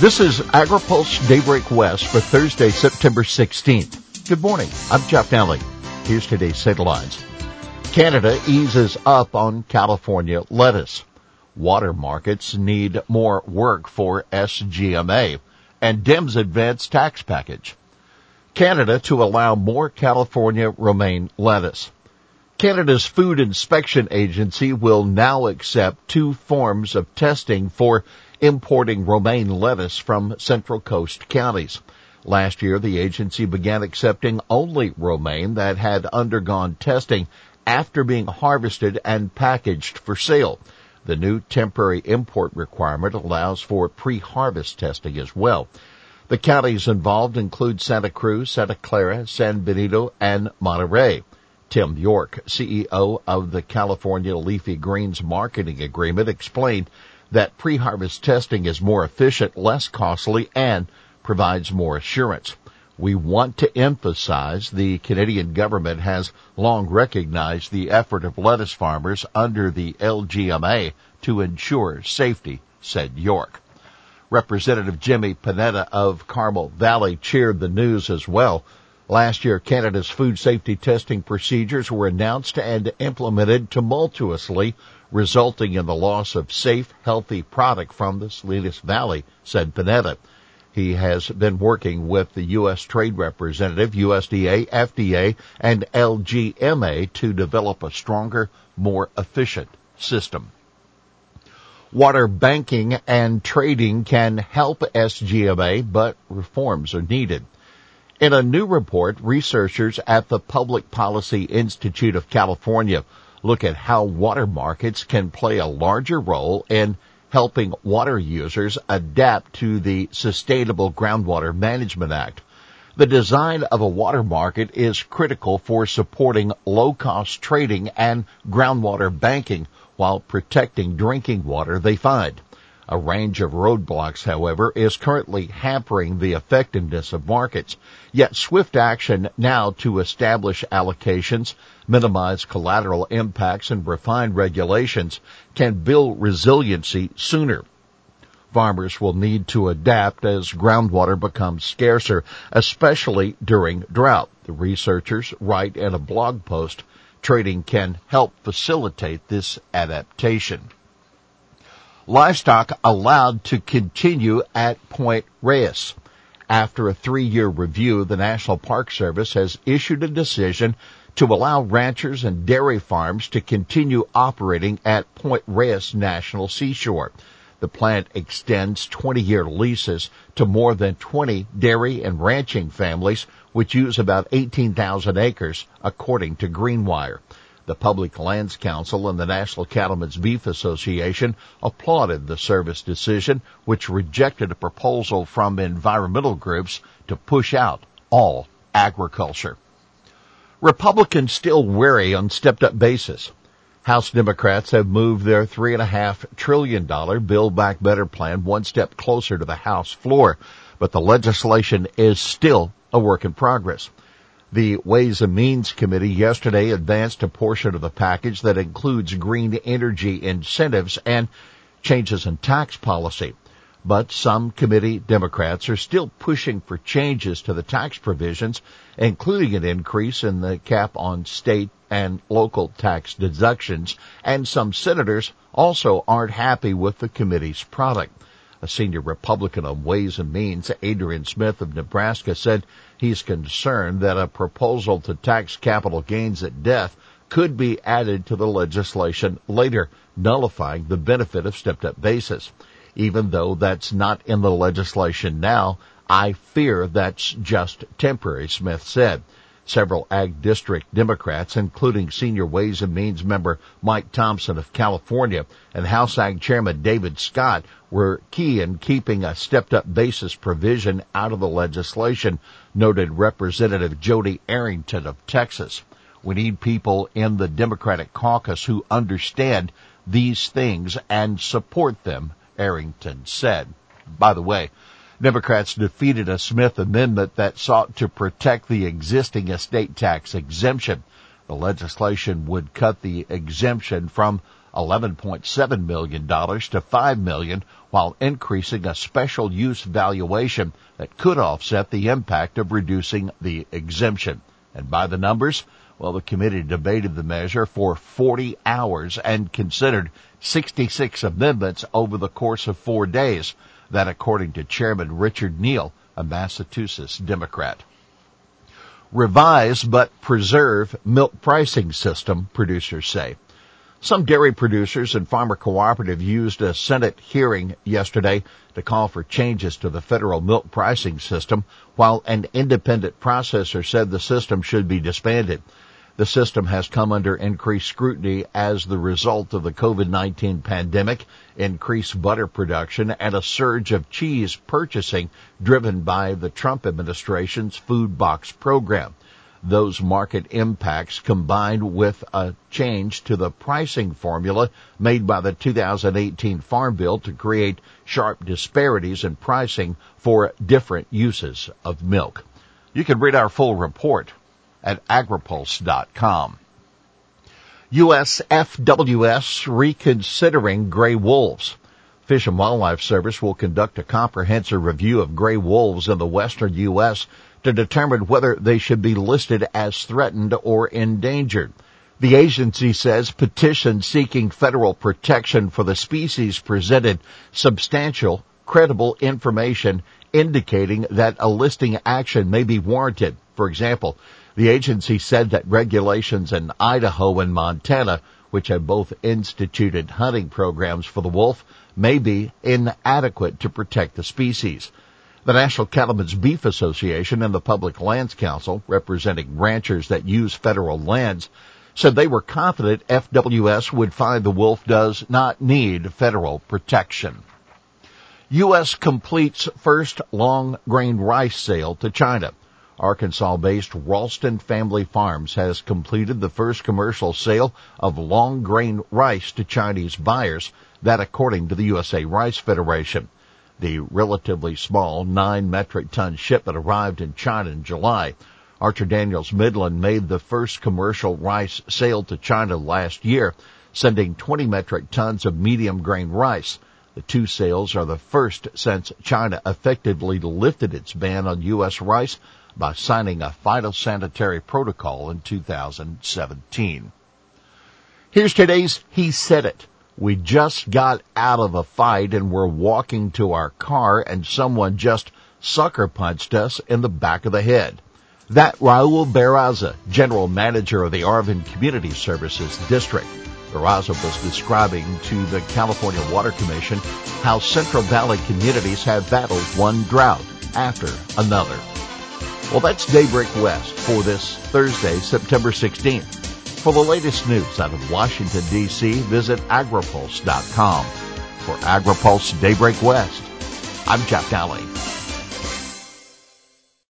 This is AgriPulse Daybreak West for Thursday, September 16th. Good morning. I'm Jeff Nalley. Here's today's headlines. Canada eases up on California lettuce. Water markets need more work for SGMA and Dems advance tax package. Canada to allow more California romaine lettuce. Canada's Food Inspection Agency will now accept two forms of testing for importing romaine lettuce from Central Coast counties. Last year, the agency began accepting only romaine that had undergone testing after being harvested and packaged for sale. The new temporary import requirement allows for pre-harvest testing as well. The counties involved include Santa Cruz, Santa Clara, San Benito, and Monterey. Tim York, CEO of the California Leafy Greens Marketing Agreement, explained that pre-harvest testing is more efficient, less costly, and provides more assurance. We want to emphasize the Canadian government has long recognized the effort of lettuce farmers under the LGMA to ensure safety, said York. Representative Jimmy Panetta of Carmel Valley cheered the news as well. Last year, Canada's food safety testing procedures were announced and implemented tumultuously, resulting in the loss of safe, healthy product from the Salinas Valley, said Panetta. He has been working with the U.S. Trade Representative, USDA, FDA, and LGMA to develop a stronger, more efficient system. Water banking and trading can help SGMA, but reforms are needed. In a new report, researchers at the Public Policy Institute of California look at how water markets can play a larger role in helping water users adapt to the Sustainable Groundwater Management Act. The design of a water market is critical for supporting low-cost trading and groundwater banking while protecting drinking water they find. A range of roadblocks, however, is currently hampering the effectiveness of markets. Yet swift action now to establish allocations, minimize collateral impacts, and refine regulations can build resiliency sooner. Farmers will need to adapt as groundwater becomes scarcer, especially during drought. The researchers write in a blog post, trading can help facilitate this adaptation livestock allowed to continue at Point Reyes. After a three-year review, the National Park Service has issued a decision to allow ranchers and dairy farms to continue operating at Point Reyes National Seashore. The plant extends 20-year leases to more than 20 dairy and ranching families, which use about 18,000 acres, according to Greenwire. The Public Lands Council and the National Cattlemen's Beef Association applauded the service decision, which rejected a proposal from environmental groups to push out all agriculture. Republicans still wary on stepped up basis. House Democrats have moved their three and a half trillion dollar Build Back Better plan one step closer to the House floor, but the legislation is still a work in progress. The Ways and Means Committee yesterday advanced a portion of the package that includes green energy incentives and changes in tax policy. But some committee Democrats are still pushing for changes to the tax provisions, including an increase in the cap on state and local tax deductions, and some senators also aren't happy with the committee's product. A senior Republican on Ways and Means, Adrian Smith of Nebraska, said he's concerned that a proposal to tax capital gains at death could be added to the legislation later, nullifying the benefit of stepped up basis. Even though that's not in the legislation now, I fear that's just temporary, Smith said. Several Ag District Democrats, including senior Ways and Means member Mike Thompson of California and House Ag Chairman David Scott, were key in keeping a stepped up basis provision out of the legislation, noted Representative Jodey Arrington of Texas. We need people in the Democratic caucus who understand these things and support them, Arrington said. By the way, Democrats defeated a Smith amendment that sought to protect the existing estate tax exemption. The legislation would cut the exemption from $11.7 million to 5 million while increasing a special use valuation that could offset the impact of reducing the exemption. And by the numbers, well, the committee debated the measure for 40 hours and considered 66 amendments over the course of four days. That according to Chairman Richard Neal, a Massachusetts Democrat. Revise but preserve milk pricing system, producers say. Some dairy producers and farmer cooperative used a Senate hearing yesterday to call for changes to the federal milk pricing system, while an independent processor said the system should be disbanded. The system has come under increased scrutiny as the result of the COVID-19 pandemic, increased butter production, and a surge of cheese purchasing driven by the Trump administration's food box program those market impacts combined with a change to the pricing formula made by the 2018 Farm Bill to create sharp disparities in pricing for different uses of milk. You can read our full report at agripulse.com. U.S. FWS reconsidering gray wolves. Fish and Wildlife Service will conduct a comprehensive review of gray wolves in the western U.S to determine whether they should be listed as threatened or endangered. The agency says petitions seeking federal protection for the species presented substantial, credible information indicating that a listing action may be warranted. For example, the agency said that regulations in Idaho and Montana, which have both instituted hunting programs for the wolf, may be inadequate to protect the species. The National Cattlemen's Beef Association and the Public Lands Council, representing ranchers that use federal lands, said they were confident FWS would find the wolf does not need federal protection. U.S. completes first long grain rice sale to China. Arkansas-based Ralston Family Farms has completed the first commercial sale of long grain rice to Chinese buyers, that according to the USA Rice Federation. The relatively small nine metric ton shipment arrived in China in July. Archer Daniels Midland made the first commercial rice sale to China last year, sending 20 metric tons of medium grain rice. The two sales are the first since China effectively lifted its ban on U.S. rice by signing a phytosanitary protocol in 2017. Here's today's He Said It. We just got out of a fight and we're walking to our car and someone just sucker punched us in the back of the head. That Raul Barraza, general manager of the Arvin Community Services District. Barraza was describing to the California Water Commission how Central Valley communities have battled one drought after another. Well, that's Daybreak West for this Thursday, September 16th. For the latest news out of Washington, D.C., visit agripulse.com. For AgriPulse Daybreak West, I'm Jeff Nalley.